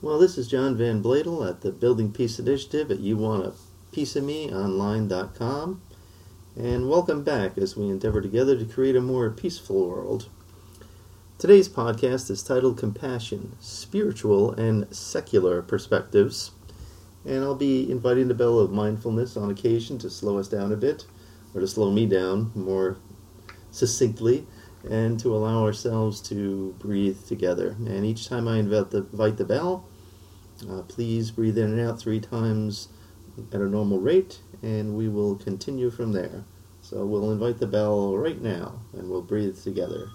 Well, this is John Van Bladel at the Building Peace Initiative at You Want a Piece of Me Online.com. And welcome back as we endeavor together to create a more peaceful world. Today's podcast is titled Compassion Spiritual and Secular Perspectives. And I'll be inviting the bell of mindfulness on occasion to slow us down a bit, or to slow me down more succinctly and to allow ourselves to breathe together. And each time I invite the, invite the bell, uh, please breathe in and out three times at a normal rate, and we will continue from there. So we'll invite the bell right now, and we'll breathe together.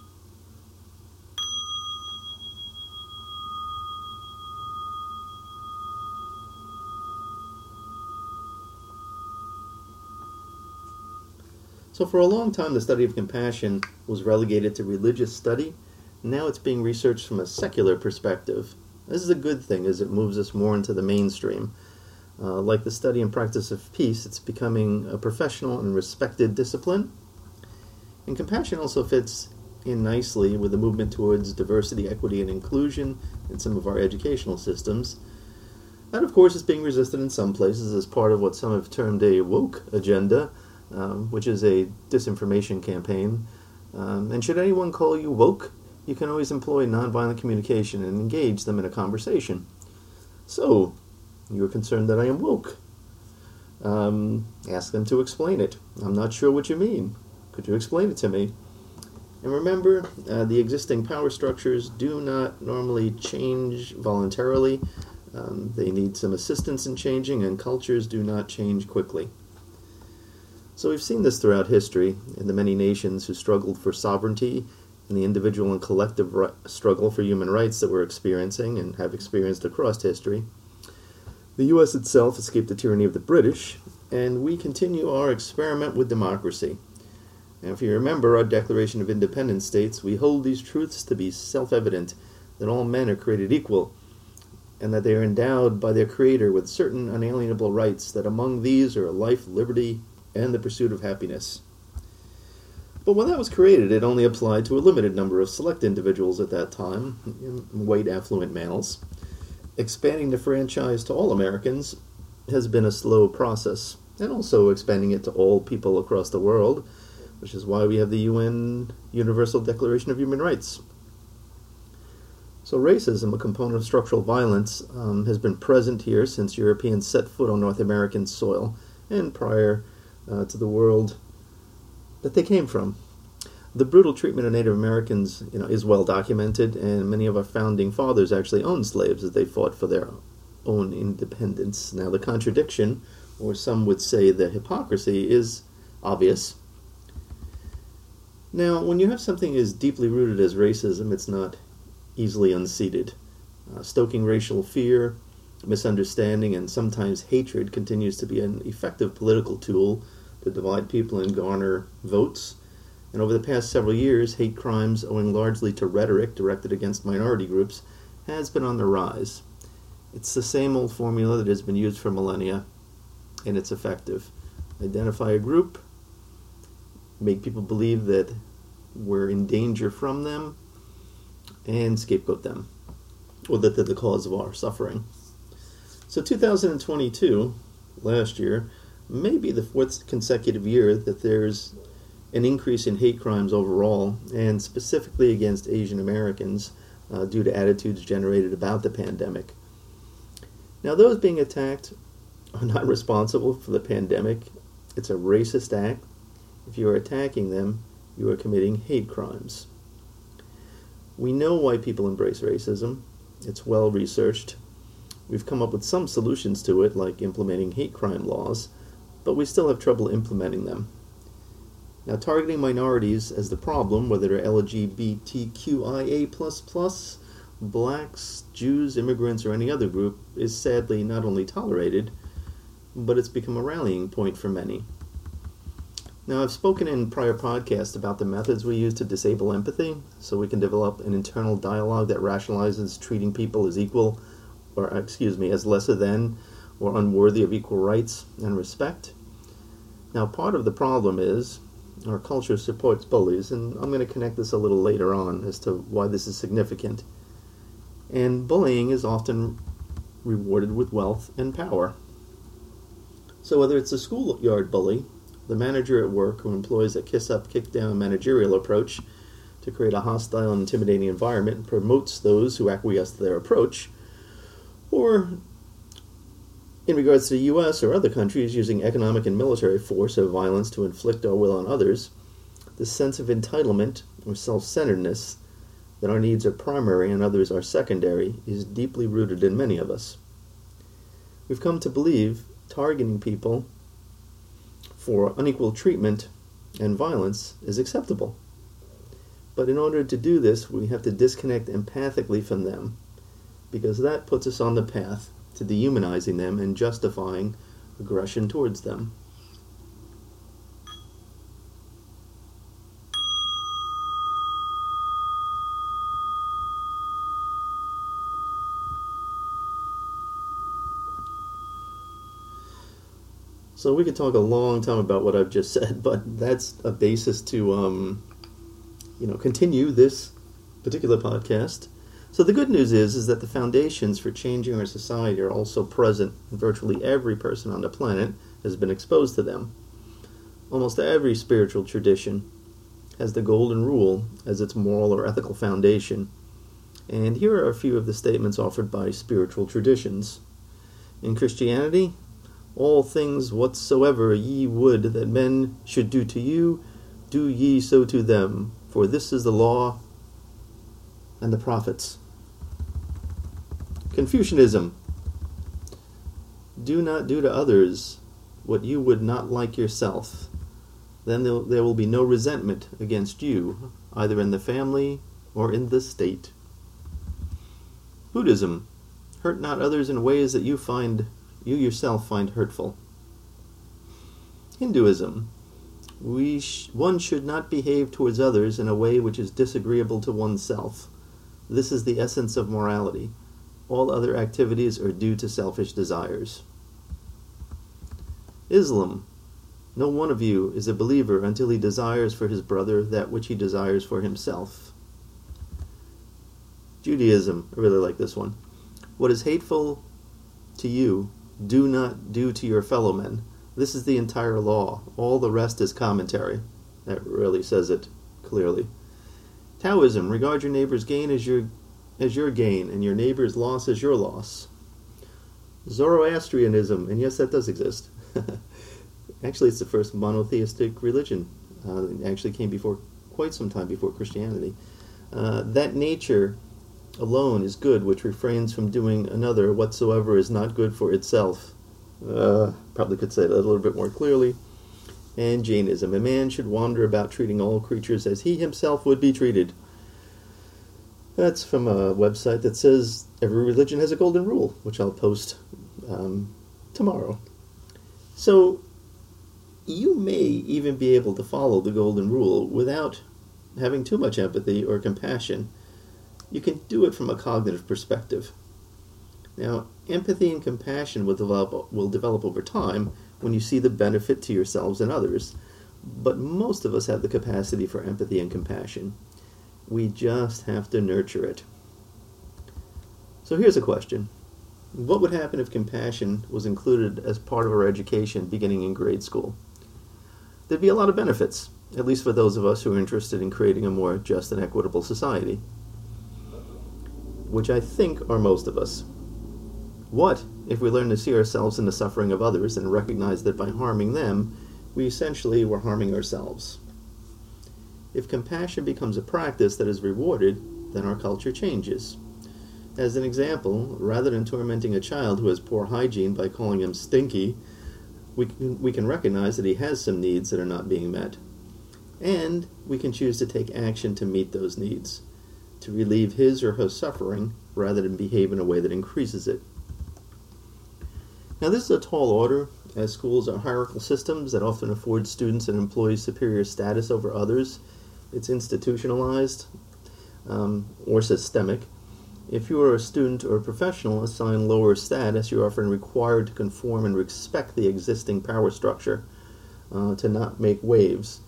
So, for a long time, the study of compassion was relegated to religious study. Now it's being researched from a secular perspective. This is a good thing as it moves us more into the mainstream. Uh, like the study and practice of peace, it's becoming a professional and respected discipline. And compassion also fits in nicely with the movement towards diversity, equity, and inclusion in some of our educational systems. That, of course, is being resisted in some places as part of what some have termed a woke agenda um, which is a disinformation campaign. Um, and should anyone call you woke, you can always employ nonviolent communication and engage them in a conversation. So, you're concerned that I am woke. Um, ask them to explain it. I'm not sure what you mean. Could you explain it to me? And remember, uh, the existing power structures do not normally change voluntarily. Um, they need some assistance in changing, and cultures do not change quickly. So we've seen this throughout history in the many nations who struggled for sovereignty and the individual and collective struggle for human rights that we're experiencing and have experienced across history. The U.S. itself escaped the tyranny of the British, and we continue our experiment with democracy. And if you remember our Declaration of Independence states, we hold these truths to be self evident that all men are created equal, and that they are endowed by their Creator with certain unalienable rights, that among these are life, liberty, and the pursuit of happiness. But when that was created, it only applied to a limited number of select individuals at that time, white affluent males. Expanding the franchise to all Americans has been a slow process, and also expanding it to all people across the world, which is why we have the UN Universal Declaration of Human Rights. So, racism, a component of structural violence, um, has been present here since Europeans set foot on North American soil and prior uh, to the world that they came from. The brutal treatment of Native Americans, you know, is well documented, and many of our founding fathers actually owned slaves as they fought for their own independence. Now, the contradiction, or some would say the hypocrisy, is obvious. Now, when you have something as deeply rooted as racism, it's not easily unseated. Uh, stoking racial fear, misunderstanding, and sometimes hatred continues to be an effective political tool to divide people and garner votes. And over the past several years, hate crimes, owing largely to rhetoric directed against minority groups, has been on the rise. It's the same old formula that has been used for millennia, and it's effective. Identify a group, make people believe that we're in danger from them, and scapegoat them, or that they're the cause of our suffering. So 2022, last year, may be the fourth consecutive year that there's an increase in hate crimes overall, and specifically against Asian Americans uh, due to attitudes generated about the pandemic. Now, those being attacked are not responsible for the pandemic. It's a racist act. If you are attacking them, you are committing hate crimes. We know why people embrace racism. It's well researched. We've come up with some solutions to it, like implementing hate crime laws, but we still have trouble implementing them. Now, targeting minorities as the problem, whether they're LGBTQIA, blacks, Jews, immigrants, or any other group, is sadly not only tolerated, but it's become a rallying point for many. Now, I've spoken in prior podcasts about the methods we use to disable empathy so we can develop an internal dialogue that rationalizes treating people as equal or uh, excuse me, as lesser than or unworthy of equal rights and respect. Now, part of the problem is our culture supports bullies, and I'm going to connect this a little later on as to why this is significant. And bullying is often rewarded with wealth and power. So, whether it's a schoolyard bully, the manager at work who employs a kiss up, kick down managerial approach to create a hostile and intimidating environment and promotes those who acquiesce to their approach, or in regards to the US or other countries using economic and military force or violence to inflict our will on others, the sense of entitlement or self centeredness that our needs are primary and others are secondary is deeply rooted in many of us. We've come to believe targeting people for unequal treatment and violence is acceptable. But in order to do this, we have to disconnect empathically from them because that puts us on the path to dehumanizing them and justifying aggression towards them. So we could talk a long time about what I've just said, but that's a basis to, um, you know, continue this particular podcast. So the good news is, is that the foundations for changing our society are also present, and virtually every person on the planet has been exposed to them. Almost every spiritual tradition has the golden rule as its moral or ethical foundation. And here are a few of the statements offered by spiritual traditions. In Christianity, all things whatsoever ye would that men should do to you, do ye so to them, for this is the law and the prophets. Confucianism. Do not do to others what you would not like yourself. Then there will be no resentment against you, either in the family or in the state. Buddhism. Hurt not others in ways that you find you yourself find hurtful. Hinduism. We sh- one should not behave towards others in a way which is disagreeable to oneself. This is the essence of morality. All other activities are due to selfish desires. Islam. No one of you is a believer until he desires for his brother that which he desires for himself. Judaism. I really like this one. What is hateful to you do not do to your fellow men. This is the entire law. All the rest is commentary. That really says it clearly. Taoism, regard your neighbor's gain as your as your gain and your neighbor's loss as your loss. Zoroastrianism, and yes, that does exist. actually, it's the first monotheistic religion. Uh, it actually came before quite some time before Christianity. Uh, that nature alone is good, which refrains from doing another whatsoever is not good for itself. Uh, probably could say that a little bit more clearly. And Jainism. A man should wander about treating all creatures as he himself would be treated. That's from a website that says every religion has a golden rule, which I'll post um, tomorrow. So, you may even be able to follow the golden rule without having too much empathy or compassion you can do it from a cognitive perspective. Now, empathy and compassion will develop, will develop over time when you see the benefit to yourselves and others, but most of us have the capacity for empathy and compassion. We just have to nurture it. So here's a question What would happen if compassion was included as part of our education beginning in grade school? There'd be a lot of benefits, at least for those of us who are interested in creating a more just and equitable society which I think are most of us. What if we learn to see ourselves in the suffering of others and recognize that by harming them, we essentially were harming ourselves? If compassion becomes a practice that is rewarded, then our culture changes. As an example, rather than tormenting a child who has poor hygiene by calling him stinky, we can, we can recognize that he has some needs that are not being met. And we can choose to take action to meet those needs to relieve his or her suffering rather than behave in a way that increases it. Now, this is a tall order, as schools are hierarchical systems that often afford students and employees superior status over others. It's institutionalized um, or systemic. If you are a student or a professional assigned lower status, you're often required to conform and respect the existing power structure uh, to not make waves.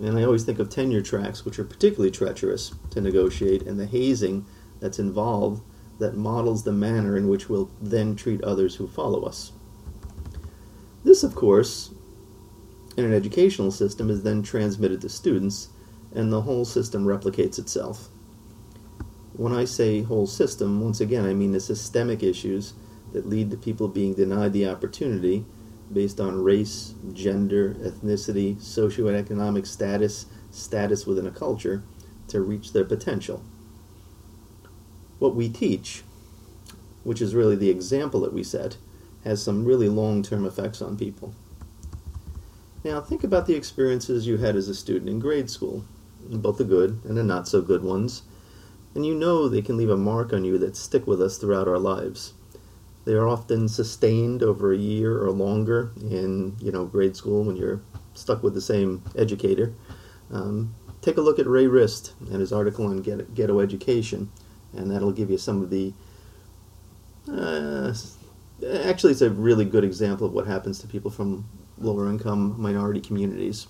And I always think of tenure tracks, which are particularly treacherous to negotiate, and the hazing that's involved that models the manner in which we'll then treat others who follow us. This, of course, in an educational system is then transmitted to students, and the whole system replicates itself. When I say whole system, once again, I mean the systemic issues that lead to people being denied the opportunity based on race, gender, ethnicity, socioeconomic status, status within a culture to reach their potential. What we teach, which is really the example that we set, has some really long term effects on people. Now, think about the experiences you had as a student in grade school, both the good and the not so good ones, and you know they can leave a mark on you that stick with us throughout our lives. They are often sustained over a year or longer in, you know, grade school when you're stuck with the same educator. Um, take a look at Ray Rist and his article on ghetto education, and that'll give you some of the. Uh, actually, it's a really good example of what happens to people from lower income minority communities.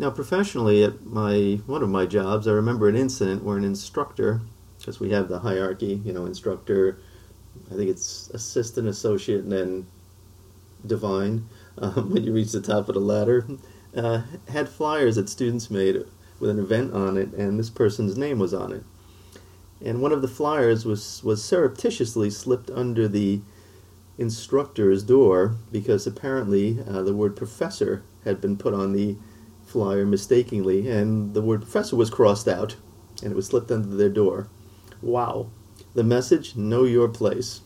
Now, professionally, at my one of my jobs, I remember an incident where an instructor, because we have the hierarchy, you know, instructor, I think it's assistant, associate, and then divine um, when you reach the top of the ladder. Uh, had flyers that students made with an event on it, and this person's name was on it. And one of the flyers was, was surreptitiously slipped under the instructor's door because apparently uh, the word professor had been put on the flyer mistakenly, and the word professor was crossed out, and it was slipped under their door. Wow. The message know your place.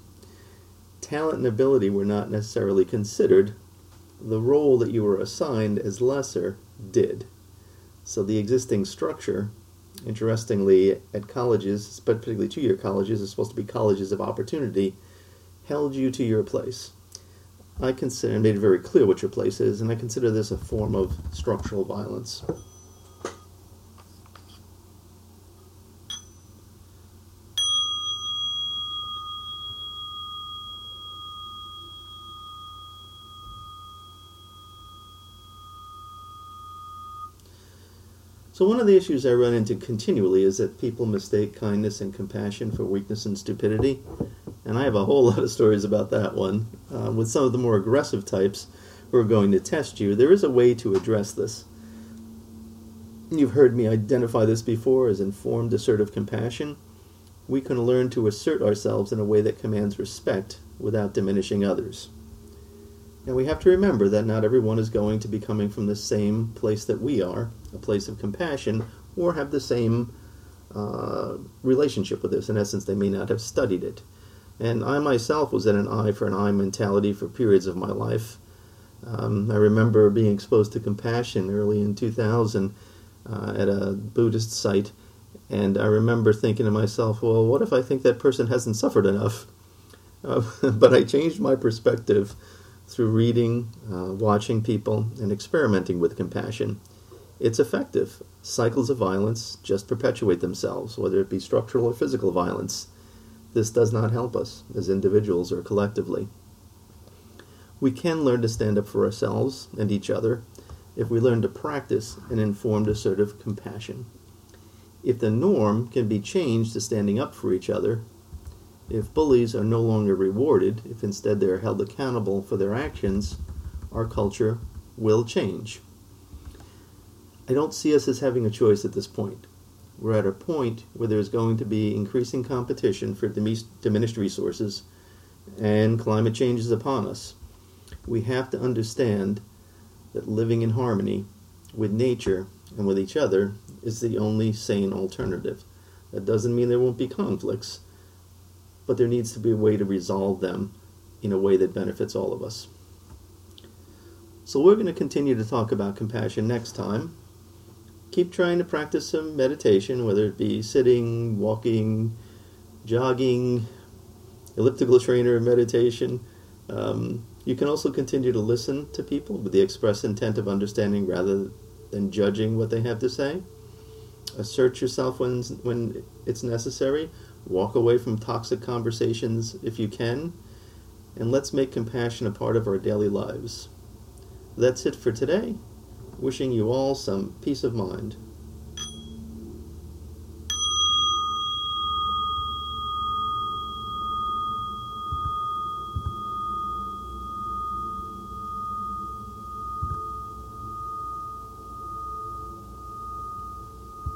Talent and ability were not necessarily considered. The role that you were assigned as lesser did. So the existing structure, interestingly, at colleges, particularly two year colleges, are supposed to be colleges of opportunity, held you to your place. I consider, made it very clear what your place is, and I consider this a form of structural violence. So one of the issues I run into continually is that people mistake kindness and compassion for weakness and stupidity, and I have a whole lot of stories about that one. Uh, with some of the more aggressive types who are going to test you, there is a way to address this. You've heard me identify this before as informed assertive compassion. We can learn to assert ourselves in a way that commands respect without diminishing others. Now we have to remember that not everyone is going to be coming from the same place that we are, a place of compassion, or have the same uh, relationship with this. In essence, they may not have studied it. And I myself was in an eye for an eye mentality for periods of my life. Um, I remember being exposed to compassion early in 2000 uh, at a Buddhist site, and I remember thinking to myself, well, what if I think that person hasn't suffered enough? Uh, but I changed my perspective through reading, uh, watching people, and experimenting with compassion. It's effective. Cycles of violence just perpetuate themselves, whether it be structural or physical violence. This does not help us as individuals or collectively. We can learn to stand up for ourselves and each other if we learn to practice an informed assertive compassion. If the norm can be changed to standing up for each other, if bullies are no longer rewarded, if instead they are held accountable for their actions, our culture will change. I don't see us as having a choice at this point. We're at a point where there's going to be increasing competition for diminished resources, and climate change is upon us. We have to understand that living in harmony with nature and with each other is the only sane alternative. That doesn't mean there won't be conflicts but there needs to be a way to resolve them in a way that benefits all of us. So we're going to continue to talk about compassion next time. Keep trying to practice some meditation, whether it be sitting, walking, jogging, elliptical trainer meditation. Um, you can also continue to listen to people with the express intent of understanding rather than judging what they have to say. Assert yourself when, when it's necessary Walk away from toxic conversations if you can, and let's make compassion a part of our daily lives. That's it for today. Wishing you all some peace of mind.